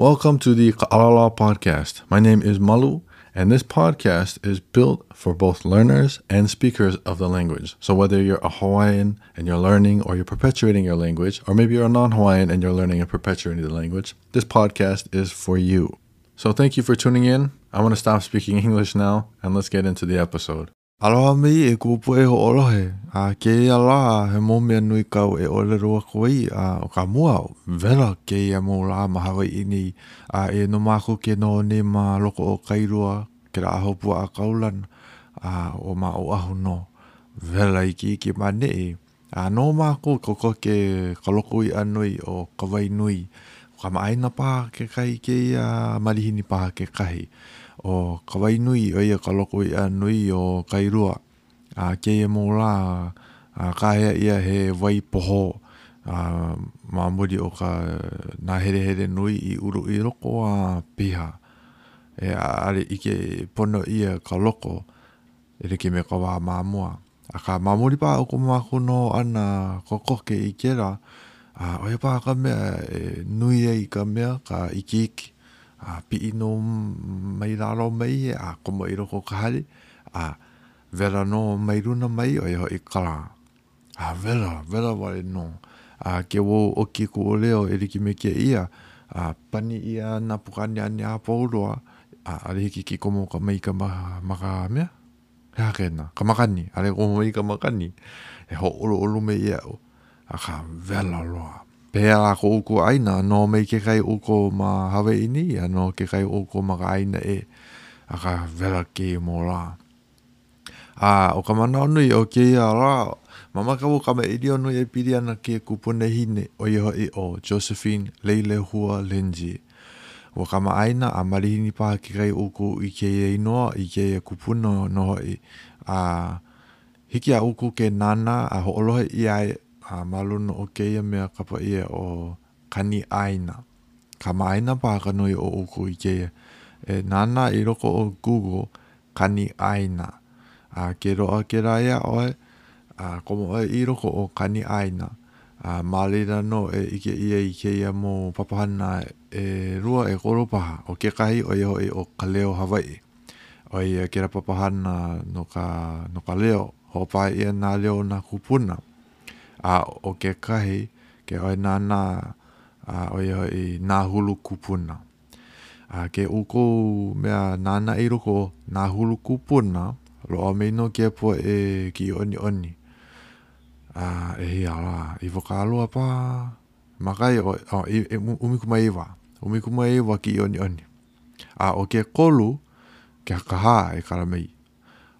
Welcome to the Ka'alala podcast. My name is Malu, and this podcast is built for both learners and speakers of the language. So, whether you're a Hawaiian and you're learning or you're perpetuating your language, or maybe you're a non Hawaiian and you're learning and perpetuating the language, this podcast is for you. So, thank you for tuning in. I want to stop speaking English now, and let's get into the episode. Aloha me ie kou poʻe hoʻolohe, a keia la he mau mea nui kau e olelo aku ai, a o ka mua, wela keia mau la ma Hawaiʻi nei, a e no makou ke noho nei ma loko o Kailua, kela aho puaa kaulana, a o ma Oʻahu no. Wela iki iki maneʻi, A no mākou ka koke ka loko iʻa nui o ka wai nui o kamaʻāina paha kekahi kēia malihini paha kekahi. ʻO ka wai nui ʻo ia ka loko iʻa nui o Kailua a kēia mau lā a kāhea ʻia he wai pohō a ma muli o ka nā helehele nui i ulu i loko a piha e ʻaʻale ʻike pono ʻia ka loko e like me ka wā ma mua. Akā, ma muli paha o ko mākou nō ʻana kokoke i kēlā, a ʻo ia paha ka mea e nui ai ka mea, ka ikiiki, a piʻi nō mai lalo mai ia, a komo i loko o ka hale, a wela nō mai luna mai, ʻo ia hoʻi ka lā. A wela, wela wale nō. A ke ou ʻoki kuʻu leo e like me kēia, a pani ʻia nā puka aniani a pau loa, a ʻaʻole hiki ke komo ka mai ka ma ka mea. He aha kēnā? Ka makani, a laila koho mai i ka makani, e hōʻoluʻolu me ia aʻu, akā, wela loa. Pēia lā koʻu kuaʻāina, nō mai kekahi ʻoukou ma Hawaiʻi nei, a nō kekahi ʻoukou ma ka ʻāina ʻē, akā, wela kēia mau lā. A ʻo ka manawa nui o kēia lā, ma Makaʻu kamaʻilio nui e pili ana ke kupunahine, ʻo ia hoʻi ʻo Josephine Leilehua Lindsay. Ua kamaʻāina a malihini paha kekahi ʻoukou i kēia inoa, i kēia kupuna nō hoʻi, a hiki iā ʻoukou ke nānā a hoʻolohe ʻia aʻe ma luna o kēia mea kapa ʻia ʻo kani ʻāina. Kamaʻāina paha ka nui o ʻoukou i kēia. E nānā i loko o Google kani ʻāina. A ke loaʻa kēlā iā ʻoe, a komo ʻoe i loko o kani ʻāina, a ma laila nō e ʻike ʻia i kēia mau papahana ʻelua, ʻekolu paha, ʻo kekahi, ʻo ia hoʻi ʻo ka leo Hawaiʻi. ʻO ia kēlā papahana no ka no ka leo, hoʻopae ʻia nā leo o nā kūpuna. A ʻo kekahi, ke ʻoe nānā, a ʻo ia hoʻi nā hulu kūpuna. A ke ʻoukou mea nāna i loko o nā hulu kūpuna, loaʻa mai nō ke pua e kīʻoniʻoni. A e hē ala, iwakālua pā, ma kai ʻoe, a ʻumikūmāiwa, ʻumikūmāiwa kīʻoniʻoni. A ʻo ke kolu, ke hakahā e kala mai.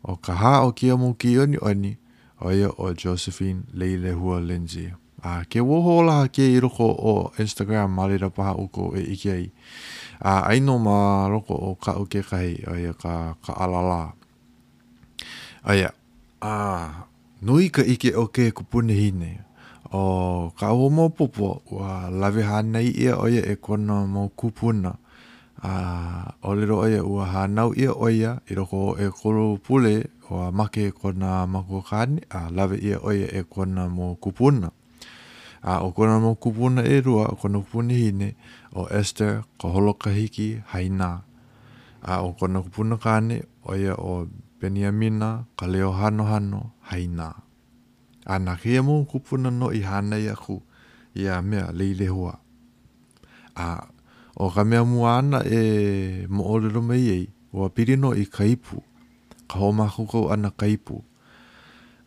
ʻO ka hā o kēia mau kīʻoniʻoni, ʻo ia ʻo Josephine Leilehua Lindsay. A ke uoho hoʻolaha kēia i loko o Instagram ma laila paha ʻoukou e ʻike ai. A ʻai nō ma loko o kaʻu kekahi, ʻo ia ka Kaʻalalā. ʻO ia. A. Nui ka ʻike o ke kupunahine. ʻO ka ua maopopo, ua lawe hānai ʻia ʻo ia e kona mau kūpuna, a ʻōlelo ʻo ia, ua hānau ʻia ʻo ia i loko o ʻekolu pule, ua make kona makua kāne, a lawe ʻia ʻo ia e kona mau kūpuna. A ʻo kona mau kūpuna ʻelua o kona kupunahine, ʻo Esther, ka holokahiki, Hainā. A ʻo kona kupuna kāne, ʻo ia ʻo Beniamina ka leo hanohano hainā. A na kēia mau kūpuna nō i hānai aku i ia mea leilehua. A ʻo ka mea mua āna e moʻolelo mai ai, ua pili nō i ka ipu, ka hoʻomākaukau ʻana ka ipu.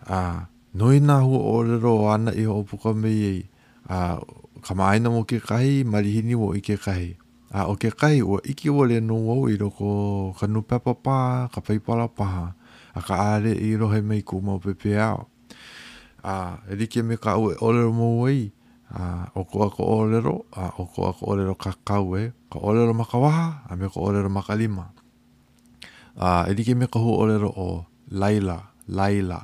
A noi nā hua ʻōlelo āna i hoʻopuka mai ai, a kamaʻāina wau kekahi, malihini wau i kekahi. A ʻo kekahi, ua ʻike wale nō au i loko o ka nūpepa paha, ka paipala paha, akā ʻaʻole i lohe mai kuʻu mau pepeiao. A e like me kaʻu e ʻōlelo mau ai, a ʻokoʻa ka ʻōlelo, a ʻokoʻa ka ʻōlelo kākau e, ka ʻōlelo ma ka waha a me ka ʻōlelo ma ka lima. A e like me ka huaʻōlelo ʻo laila, laila,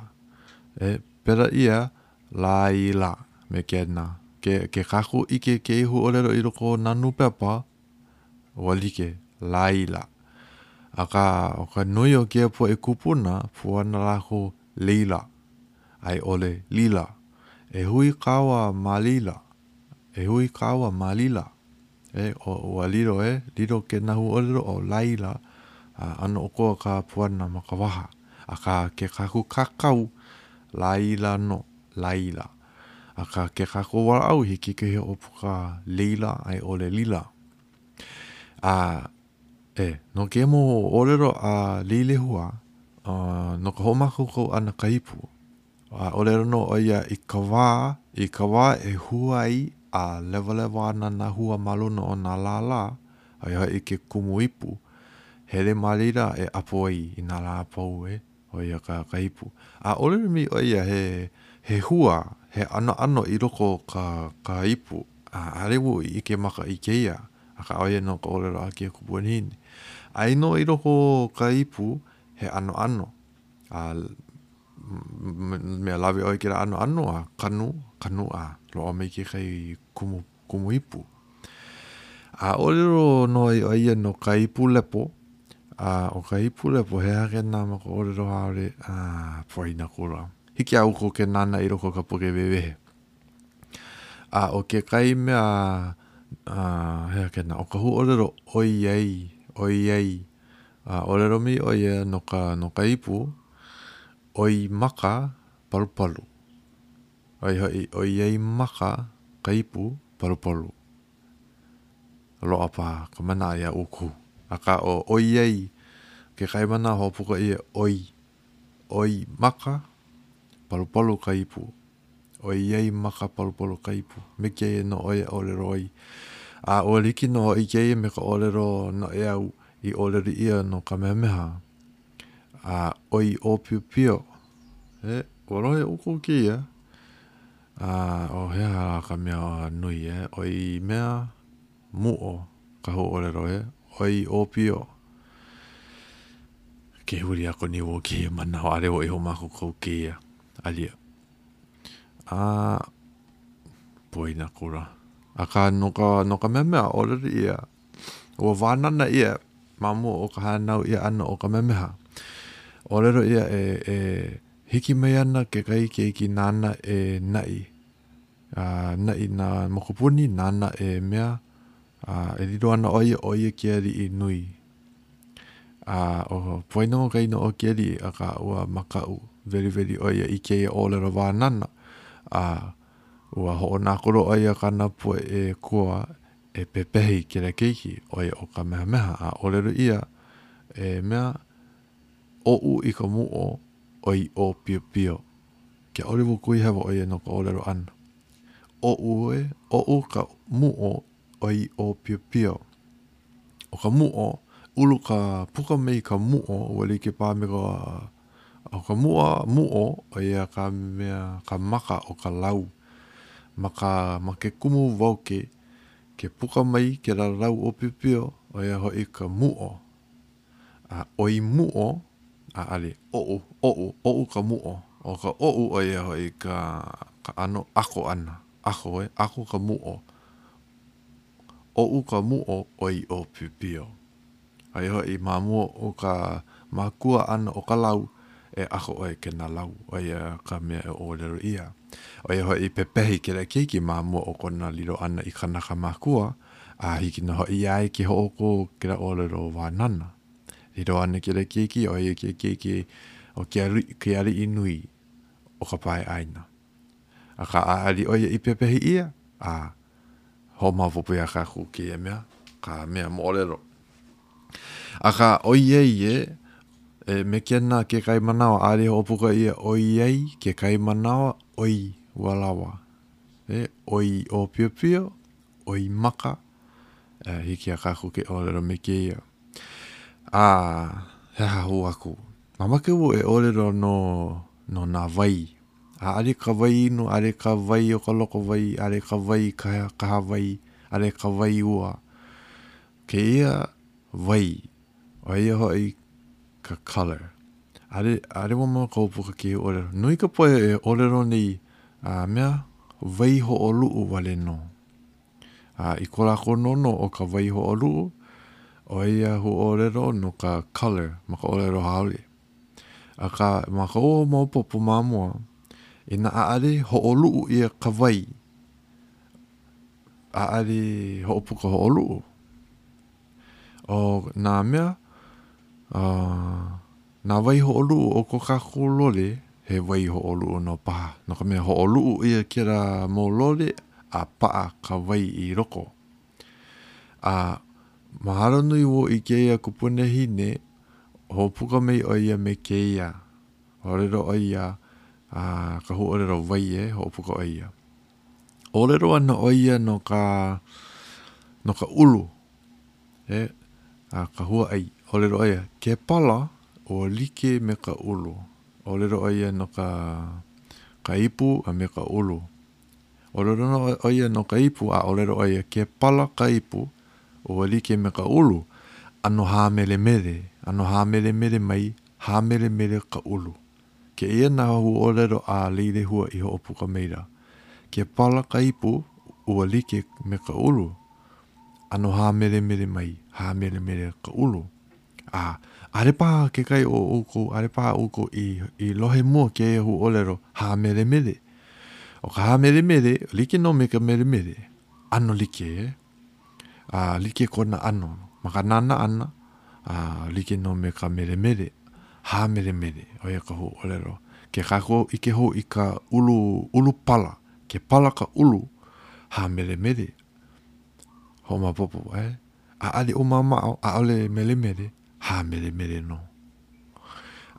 e, pela ʻia, lā i lā, me kēnā, ke ke kākou ʻike ke ihu ʻōlelo i loko o nā nūpepa, ua like, lā i lā. Akā, ʻo ka nui o kēia poʻe kūpuna, puana lākou leila, a i ʻole lila. E hui kāua ma lila, e hui kāua ma lila. E o ua lilo e, lilo ke nahu ʻōlelo o laila, a ʻano ʻokoʻa ka puana ma ka waha, akā ke kākou kākau, laila nō, laila. Akā ke kākou walaʻau hiki ke hoʻopuka leila a i ʻole lila. A, e, no kēia mau ʻōlelo a leilehua, a, no ka hoʻomākaukau ʻana ka ipu. ʻAʻole nō nō ʻo ia i ka wā, i ka wā e hua ai a lewalewa ana nā hua ma luna o nā lālā, a i hoʻi ke kumu ipu, hele ma laila e ʻapo ai i nā lā a pau, e, ʻo ia ka, ka ipu. A ʻōlelo mai ʻo ia, he, he hua, he ʻanoʻano i loko o ka, ka ipu, a ʻaʻole wau i ʻike maka i kēia, akā ʻo ia nō ka ʻōlelo a ke kupunini. ʻAi nō i loko o ka ipu, he ʻanoʻano. a mea lawe ʻoe kēlā ʻanoʻano a kanu, kanu a loaʻa mai kekahi kumu, kumu ipu. A ʻōlelo nō i ʻoe ia no ka ipu lepo, a ʻo ka ipu lepo he aha kēnā ma ka ʻōlelo haole a poina kula. Hiki a uku ke nānā i loko o ka poke wewehe. A ʻo kekahi mea, he aha kēnā, ʻo ka huaʻōlelo ʻoiai, ʻoiai, A ʻōlelo mai ʻo ia no ka no ka ipu, ʻOi maka, palupalu. ʻOi hoʻi, ʻoiai maka ka ipu, palupalu. Loaʻa paha ka manaʻo iā ʻoukou. Akā, ʻo ʻoiai, ke kaimanaʻo hoʻopuka ʻia, ʻoi, ʻoi maka, palupalu ka ipu, ʻoiai ma ka palapala kaipu me kēia noʻoia ʻōlelo ʻai, a ua like nō hoʻi kēia me ka ʻōlelo noʻeau i ʻōlelo ʻia no Kamehameha a ʻoi ʻōpiopio. He, ua lohe ʻoukou kēia, a ʻo he aha lā ka mea nui, e, ʻoi mea muʻo ka huaʻōlelo, e, ʻoi ʻōpio. Ke huli aku nei ua kēia manawa, ʻaʻole ua iho mākaukau kēia. ʻalia. A poina ko Ra. Akā, no ka, no ka mea mea ʻōlelo ʻia, ua wānana ʻia ma mua o ka hānau ʻia ʻana o ka memeha. ʻŌlelo ʻia e, e hiki mai ana kekahi keiki nāna e naʻi, a naʻi nā mokupuni, nāna e mea, a e lilo ana ʻo ia, ʻo ia ke aliʻi nui. A ʻo wai nō ka inoʻo keli akā ua makaʻu weliweli ʻo ia i kēia ʻōlelo wānana, a ua hoʻonākolo ʻo ia kāna poʻe e koa e pepehi i kēia keiki, ʻo ia ʻo Kamehameha, a ʻōlelo ʻia, e mea, Oʻu i ka muʻo o i ʻōpiopio. Ke ʻaʻole ua kuhihewa ʻo ia no ka ʻōlelo ʻana, Oʻu e, oʻu ka muʻo ʻoi ʻōpiopio. ʻO ka muʻo, ulu ka puka mai ka muʻo, ua like paha me ka ʻo ka muʻa muʻo, ʻo ia ka mea ka maka o ka lau. Ma ka ma ke kumu wau ke ke puka mai kēlā lau ʻōpiopio, ʻo ia hoʻi ka muʻo. A ʻoi muʻo, ʻaʻale, oʻu, oʻu, oʻu ka muʻo. ʻO ka oʻu, ʻo ia hoʻi ka ka ʻano ʻako ʻana. Ako e, ako ka muʻo, oʻu ka muʻo ʻoi o Piopio. Aia hoʻi, ma mua o ka makua ʻana o ka lau, e ako ʻoe kēnā lau, ʻo ia ka mea e ʻōlelo ʻia. ʻO ia hoʻi, pepehi kēlā keiki ma mua o kona lilo ʻana i kanaka makua, a hiki nō hoʻi iā ia ke hoʻokō kēlā ʻōlelo wānana. Lilo ana kēlā keiki, ʻo ia ke keiki o ke aliʻi nui o ka pae ʻāina. Akā, ʻaʻali ʻo ia i pepehi ʻia, a hoʻomaopopo iā kākou kēia mea, ka mea moʻolelo. Akā, ʻoiai e me kēnā kekahi manawa, ʻaʻole hoʻopuka ʻia ʻoiai kekahi manawa ʻoi ua lawa, e, ʻoi ʻōpiopio, ʻoi maka, a hiki iā kākou ke ʻōlelo me kēia. A he aha hou aku? Mamake wau e ʻōlelo no nā wai ʻAʻole ka wai inu, ʻaʻole ka wai o ka loko wai, ʻaʻole ka wai kahawai, ʻaʻole ka wai ua. Kēia wai, ʻo ia hoʻi ka color. ʻAʻole, ʻaʻole wau mau ka ʻopuka keu ʻōlelo. Nui ka poʻe e ʻōlelo nei a mea, wai hoʻoluʻu wale nō. A i ko lākou nonō ʻo ka wai hoʻoluʻu, ʻo ia hu ʻōlelo no ka color ma ka ʻōlelo haole. Akā, ma ka hoʻomaopopo ma mua, inā ʻaʻole hoʻoluʻu ʻia ka wai, ʻaʻole hoʻopuka hoʻoluʻu. ʻO nā mea, nā wai hoʻoluʻu o ko kākou lole, he wai hoʻoluʻu nō paha, no ka mea, hoʻoluʻu ʻia kēlā mau lole a paʻa ka wai i loko. A mahalo nui wō i kēia kupunahine, hopuka mai ʻo ia me kēia, ʻōlelo ʻo ia, a ka huaʻōlelo wai e hoʻopuka ʻo ia. ʻŌlelo ana ʻo ia no ka no ka ʻulu, e, a ka huaʻai, ʻōlelo ʻo ia, ke pala, ua like me ka ʻulu, ʻōlelo ʻo ia no ka ka ipu a me ka ʻulu. ʻōlelo nō ʻo ia no ka ipu a ʻōlelo ʻo ia, ke pala ka ipu, ua like me ka ʻulu, ʻano hāmelemele, ʻano hāmelemele mai, hāmelemele ka ʻulu. Kēia nā huaʻōlelo a Leilehua i hoʻopuka mai lā, ke pala ka ipu, ua like me ka ʻulu, ʻano hāmelemele mai, hāmelemele ka ʻulu. A, ʻaʻole paha kekahi o ʻoukou, ʻaʻole paha ʻoukou i, i lohe mua kēia huaʻōlelo, hāmelemele. ʻO ka hāmelemele, like nō me ka melemele, ʻano like, a like kona ʻano ma ka nānā ʻana, a like nō me ka melemele, hāmelemele, ʻo ia ka huaʻōlelo. Ke kākoʻo ʻike hou i ka ʻulu, ʻulu pala, ke pala ka ʻulu, hāmelemele. Hoʻomaopopo, ʻae? ʻaʻale ʻo mamao, ʻaʻole melemele, hāmelemele nō.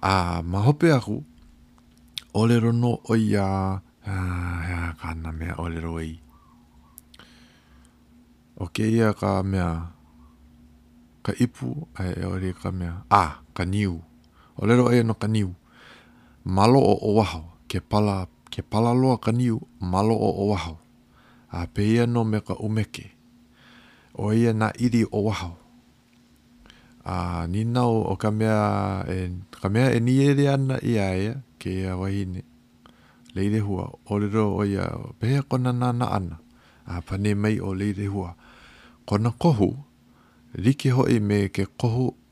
A ma hope aku, ʻōlelo nō ʻo ia, he aha kāna mea ʻōlelo ai? ʻO kēia ka mea, ka ipu a e ʻole ka mea, a ka niu. ʻōlelo ʻo ia no ka niu, maloʻo o waho, ke pala, ke pala loa ka niu, maloʻo o waho. a pēia nō me ka ʻumeke, ʻo ia nā ʻili o waho. A nīnau ʻo ka mea e ka mea e nīele ana iā ia kēia wahine Leilehua, ʻōlelo ʻo ia, pehea kona nānā ʻana? A pane mai ʻo Leilehua, Kona kohu, like hoʻi me ke kohu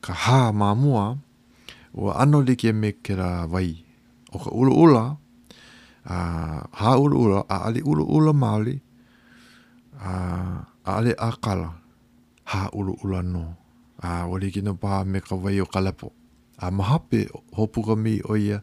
ka hā ma mua, ua ʻano like me kēlā wai ʻo ka ʻulaʻula, a hā ʻulaʻula, ʻaʻale ʻulaʻula maoli, a ʻaʻale ʻākala, hā ʻulaʻula nō. A ua like nō paha me ka wai o ka lepo. A ma hope, hopuka me ʻo ia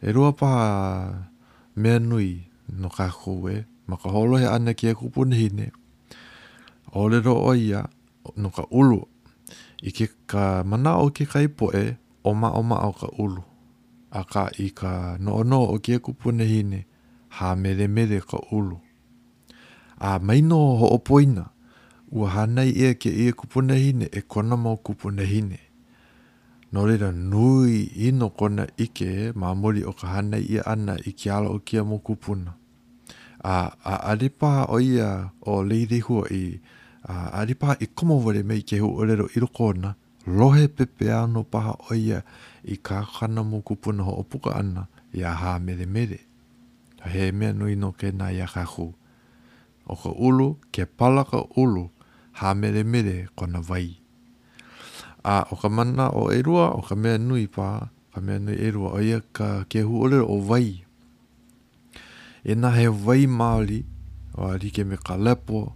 ʻElua paha mea nui no kākou ē. Ma ka hoʻolohe ʻana i ke kupunahine, ʻōlelo ʻo ia no ka ʻulu. I ke ka manaʻo o kekahi poʻe, ʻōmaʻomaʻo ka ʻulu. Akā, i ka noʻonoʻo o ke kupunahine, hāmelemele ka ʻulu. A mai nō hoʻopoina, ua hānai ʻia kēia kupunahine e kona mau kupunahine. No laila, nui nō kona ʻike ma muli o ka hānai ʻia ʻana i ke ala o kēia mau kūpuna. A ʻaʻole paha ʻo ia ʻo Leilehua i ʻaʻole paha i komo wale mai ke huaʻōlelo i loko ona. Lohe pepea nō paha ʻo ia i kā Kanamu kupuna hoʻopuka ʻana iā Hāmelemele. He mea nui nō kēnā iā kākou. ʻO ka ʻulu, ke pala ka ʻulu, Hāmelemele kona wai. A ʻo ka manaʻo ʻelua, ʻo ka mea nui paha, ka mea nui ʻelua, ʻo ia ka ke huaʻōlelo ʻo wai. Inā he wai maoli, ua like me ka lepo,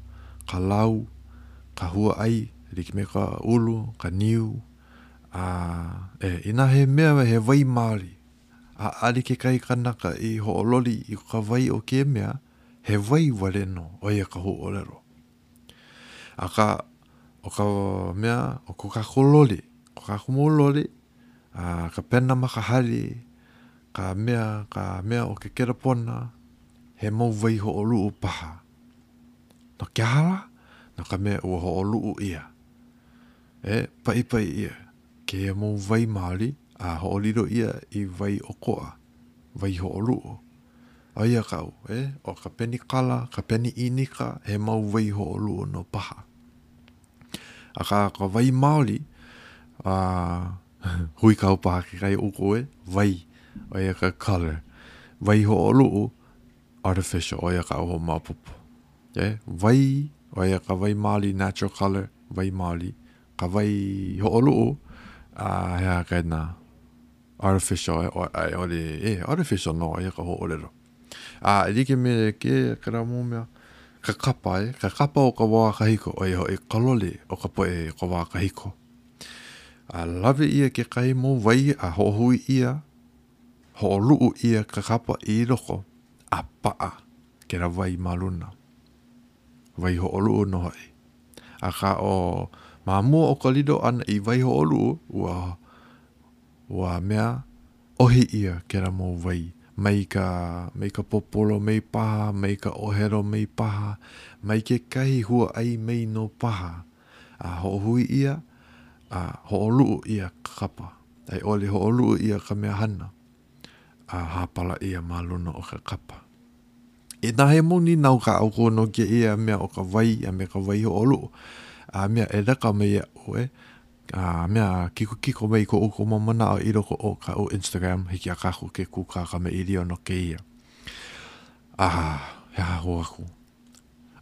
ka lau, ka hua ʻai, like me ka ulu, ka niu, a e. Inā he mea he wai maoli, a ʻaʻole kekahi kanaka i hoʻololi i ka wai o ke mea, he wai wale nō, ʻo ia ka huaʻōlelo. Akā, ʻo ka mea, ʻo ko kākou loli, ko kākou mau loli, a ka pena ma ka hali, ka mea, ka mea o ke kelepona, he mau waihoʻoluʻu paha. No ke aha lā? No ka mea, ua hoʻoluʻu ʻia, e paipai ʻia kēia mau wai maoli a hoʻolilo ʻia i wai ʻokoʻa, waihoʻoluʻu. Aia kau, e, ʻo ka peni kala, ka peni ʻīnika, he mau wai hoʻoluʻu nō paha. Akā, ka wai maoli, a, huikau paha kekahi o ʻoukou, e, wai, ʻo ia ka color. Wai hoʻoluʻu, artificial, ʻo ia kaʻu hoʻomaopopo. E, wai, ʻo ia ka wai maoli, natural color, wai maoli. Ka wai hoʻoluʻu, a, he aha kainā? Artificial e ʻoe a e ʻole e artificial nō ia ka hōʻolelo. A e like me kēia kēlā mau mea, ka kapa e, ka kapa o ka wā kahiko, ʻo ia hoʻi ka lole o ka poʻe o ka wā kahiko. A lawe ʻia kekahi mau wai a hoʻohui ʻia, hoʻoluʻu ʻia ka kapa i loko a paʻa kēlā wai ma luna. waihoʻoluʻu nō hoʻi. Akā ʻo ma mua o ka lilo ʻana i waihoʻoluʻu, ua ua mea ʻohi ʻia kēlā mau wai mai ka mai ka popolo mai paha, mai ka ʻōhelo mai paha, mai kekahi huaʻai mai nō paha, a hoʻohui ʻia a hoʻoluʻu ʻia ka kapa a i ʻole hoʻoluʻu ʻia ka mea hana a hāpala ʻia ma luna o ka kapa. E nahemo nīnau kāu ko no kēia mea o ka wai a me ka waihoʻoluʻu, a mea e laka mai iaʻu e, a mea kikokiko mai koʻu komo manaʻo i loko o kaʻu Instagram, hiki iā kākou ke kūkā ka mea ʻīlio no kēia. A he aha hou aku?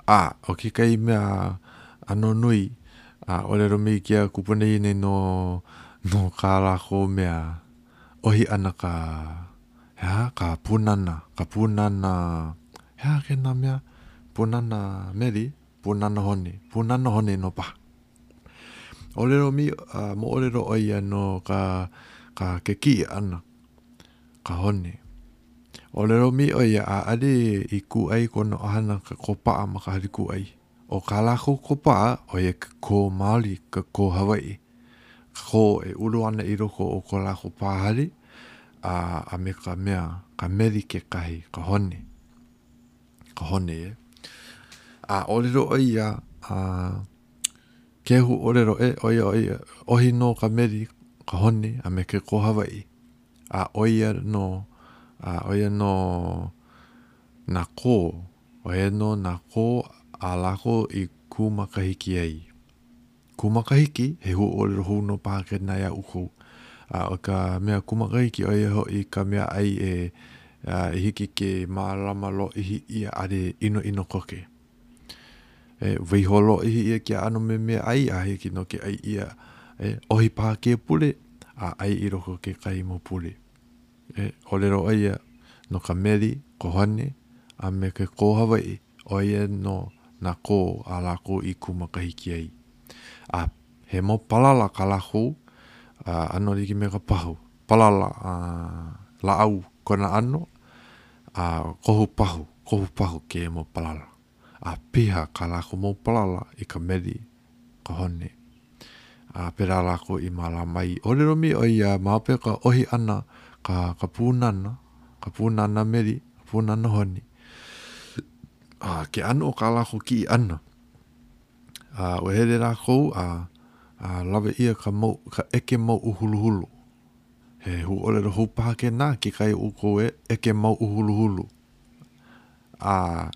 A ʻo kekahi mea ʻano nui, a ʻōlelo me ke kupanaʻi nei no no kā lākou mea ʻohi ʻana ka, he aha, ka pūnana, ka pūnana, he aha kēnā mea? Pūnana meli, pūnana honi, pūnana honi nō paha. ʻŌlelo mi, a moʻolelo ʻo ia no ka, ka ke kiʻi ʻana, ka honi. ʻŌlelo mi ʻo ia, ʻaʻale i kūʻai kona ʻohana ka kōpaʻa ma ka halikūʻai. ʻO kā lākou kōpaʻa, ʻo ia ka kō maoli, ka kō Hawaiʻi, ka kō e ulu ana i loko o ko lākou pāhali, a, a me ka mea, ka meli kekahi, ka honi, ka honi, ē. A ʻōlelo ʻo ia, a, ke ahu ʻōlelo, ʻē, ʻo ia, ʻo ia, ʻohi nō ka meli, ka honi, a me ke kō Hawaiʻi, a ʻo ia nō, a ʻo ia nō nā kō Oia no na ko a lakou i ku makahiki ai. Ku makahiki, he huaʻōlelo hou no paha kena ia ukou. A o ka mea ku makahiki oia hoi ka mea ai e i hiki ke malama loihi ia a le inoino koke. E waiho loihi ia ke aʻano me mea ai a hiki no ke ai ia e ohi paha ke pule a ai iloko kekahi mau pule. E ʻōlelo ʻo ia, no ka meli, koane, a me ke kō Hawaiʻi, ʻo ia nō nā kō a lākou i kūmakahiki ai. A he mau palala kā lākou ʻano like me ka pahu, palala a lāʻau kona ʻano, a kohu pahu, kohu pahu kēia mau palala. a piha kā lākou mau palala i ka meli, ka hone, a pēlā lākou i mālama i. ʻōlelo me ʻo ia ma hope o ka ʻohi ʻana ka ka pūnana, ka pūnana meli, ka pūnana hone, a ke ʻano o kā lākou kiʻi ʻana. A ua hele lākou a a lawe ʻia ka mau ka ʻeke mauʻu huluhulu. He hūʻōlelo hou paha kēnā, ke kai o ʻoukou e ʻeke mauʻu huluhulu. a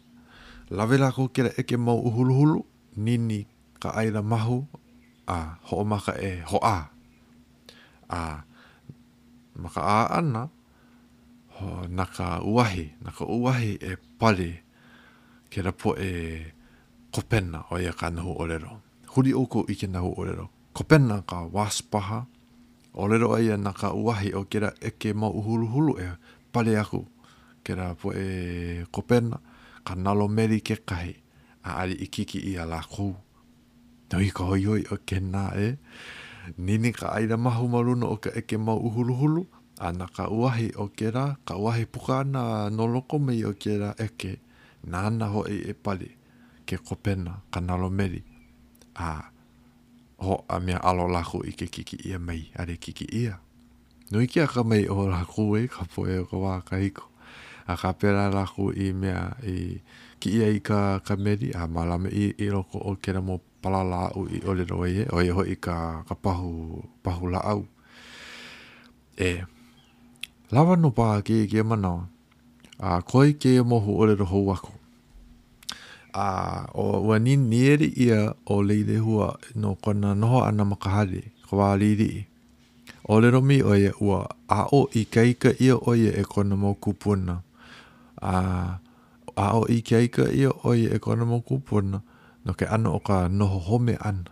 lawe lākou kēlā ʻeke mau ʻuhuluhulu, nini ka ʻaila mahu a hoʻomaka e hoʻā. A ma ka ʻā ʻana, na ka uahi, na ka uahi e pali kēlā poʻe kopena, ʻo ia ka nahu ʻōlelo. Huli ʻoukou i ke nahu ʻōlelo kopena, ka WASPaha, ʻōlelo ʻia na ka uahi o kēlā ʻeke mau ʻuhuluhulu e pale aku kēlā poʻe kopena, ka nalo meli kekahi, a aliʻikiki ʻia lākou. No i ka hoihoi o kēnā ʻē, nini ka ʻaila mahu ma luna o ka ʻeke mau ʻuhuluhulu, a na ka uahi o kēlā ka uahi puka ʻana no loko mai o kēlā ʻeke, nāna hoʻi e pale ke kopena, ka nalo meli, a. ʻo a mea ʻalo lākou i ke kiki ʻia mai a re kiki ʻia. Nui ke aka mai o lākou e ka poʻe o ka wā kahiko, akā pēlā lākou i mea i kiʻi ai ka ka meli a mālama i i loko o kēlā mau palala aʻu i ʻōlelo ai ʻē, ʻo ia hoʻi ka ka pahu pahu lāʻau. E lawa nō paha kēia manawa, a koi kēia moho ʻōlelo hou aku. A ʻo ua nīnīeli ʻia ʻo Leilehua no kona noho ʻana ma ka hale, ka wā līliʻi, ʻōlelo me ʻo ia ua aʻo ikaika ʻia ʻo ia e kona mau kūpuna. A aʻo ikaika ʻia ʻo ia e kona mau kūpuna no ke ʻano o ka noho home ʻana.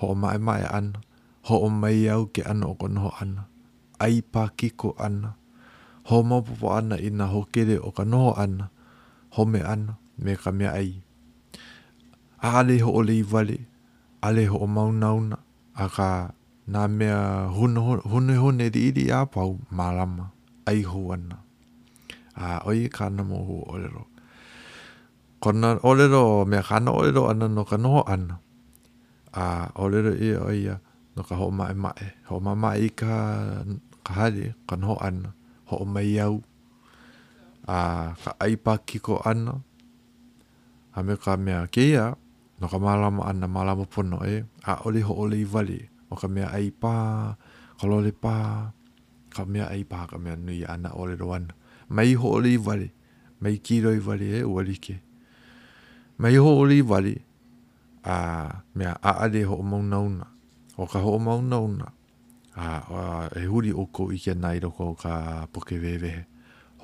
Hoʻomaʻemaʻe ʻana, hoʻomaiau ke ʻano o ka noho ʻana, ʻai pākiko ʻana, hoʻomaopopo ʻana i nā hōkele o ka noho ʻana, home ʻana me ka meaʻai. ʻAʻole i hoʻolei wale, ʻaʻole i hoʻomāunauna, akā, nā mea hunehune liʻiliʻi a pau, mālama, ʻai hou ʻana. A ʻoia kāna mau huaʻōlelo. kona ʻōlelo me kāna ʻōlelo ʻana no ka noho ʻana, a ʻōlelo ʻia ʻo ia no ka hoʻomaʻemaʻe, hoʻomamaʻe i ka ka hale, ka noho ʻana, hoʻomaiau, a ka ʻai pākiko ʻana, a me ka mea kēia, no ka mālama ʻana, mālama pono ē, ʻaʻole hoʻolei wale ʻo ka mea ʻai pā, ka lole pā, ka mea ʻai pā ka mea nui a nā ʻōlelo ʻana, mai hoʻolei wale. Mai kīloi wale e ua like. Mai hōʻoli wale, a mea ʻaʻale hoʻomāunauna. ʻO ka hoʻomāunauna, a e huli ʻoukou i ke ana i loko o ka poke wehewehe,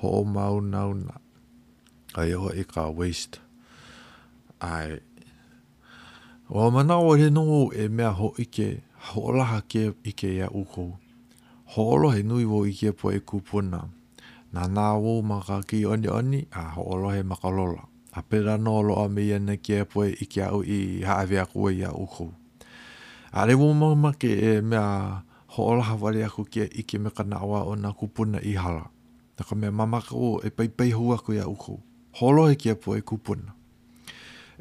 hoʻomāunauna, a i ʻoe i ka waste. ʻAe. Ua manaʻole nō e mea hōʻike hoʻolaha ke ʻike iā ʻoukou. Hoʻolohe nui wau i ke poʻe kūpuna. Nānā wau ma ka kīʻoniʻoni a hoʻolohe ma ka lola, a pēlā nō loaʻa me ia nei ke poʻe ʻike aʻu i hāʻawi aku ai iā ʻoukou. ʻAʻole wau makemake e mea hoʻolaha wale aku ke ʻike me ka naʻauao o nā kūpuna i hala, no ka mea, mamake wau e paipai hou aku iā ʻoukou. Hoʻolohe ke poʻe kūpuna.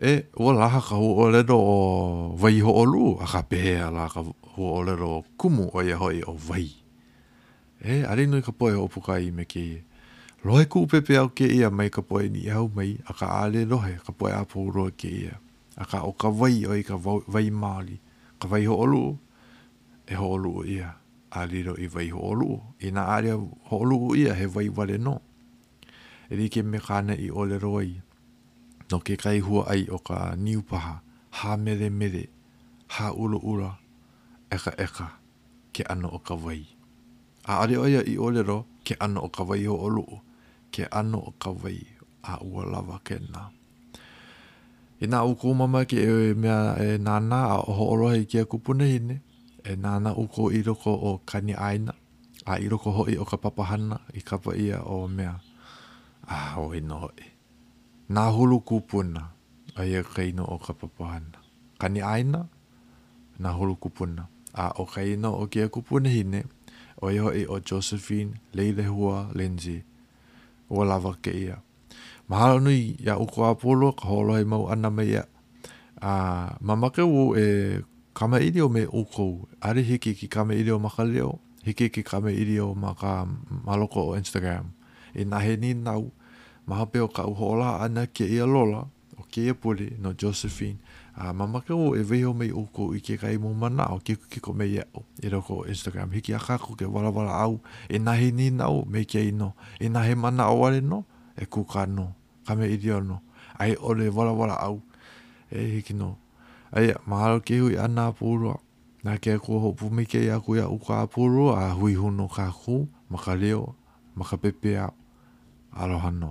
E, ua laha ka huaʻōlelo ʻo Waihoʻolū, akā pehea lā ka huaʻōlelo ʻo kumu, ʻo ia hoʻi ʻo wai? E, ʻaʻole nui ka poʻe hoʻopuka ai me kēia. Lohe kuʻupepeiao kēia mai ka poʻe Niʻihau mai, akā ʻaʻole lohe ka poʻe a pau loa kēia. Akā, ʻo ka wai, ʻoia ka wai maoli, ka waihoʻolū, e hoʻoluʻu ʻia a lilo i waihoʻolū, inā ʻaʻole hoʻoluʻu ʻia, he wai wale nō. e like me ka anaʻi ʻōlelo ai, no kekahi huaʻai o ka niu paha, hāmelemele, hāʻulaʻula, ʻekaʻeka, ke ʻano o ka wai. ʻAʻole ʻo ia i ʻōlelo, ke ʻano o ka wai hoʻoluʻu, ke ʻano o ka wai a ua lawa kēnā. Inā ʻoukou māmā ke mea e nānā a hoʻolohe i ke kupunahine, e nānā ʻoukou i loko o ka niʻāina, a i loko hoʻi o ka papahana i kapa ʻia ʻo mea a ʻoi nō hoʻi. Nā hulu kūpuna, ʻo ia ka inoa o ka papahana. Kani ʻāina, nā hulu kūpuna, a ʻo ka inoa o kēia kupunahine, ʻo ia hoʻi ʻo Josephine Leilehua Lindsay, ua lawa kēia. Mahalo nui iā ʻoukou a pau loa ka hoʻolohe mau ʻana mai ia. A ma make wau e kamaʻilio me ʻoukou, ʻaʻole hiki ke kamaʻilio ma ka leo, hiki ke kamaʻilio ma ka ma loko o Instagram. Inā he nīnau ma hope o kaʻu hoʻolaha ʻana i kēia lola, ʻO kēia pule, no Josephine, a ma Makaʻu e waiho mai ʻoukou i kekahi mau manaʻo ke kuke kome iaʻu i loko o Instagram. Hiki iā kākou ke walawalaʻau i nā he nīnau me ke ino, i nā he manaʻo wale nō, e kūkā nō, ka mea ʻilio nō, a i ʻole e walawalaʻau, e hiki nō. Aia, mahalo ke hui ʻana a pau loa, na ke Akua hoʻopōmaikaʻi aku iaʻu kā pau loa a hui hou no kākou ma ka leo, ma ka pepeiao. Aloha nō.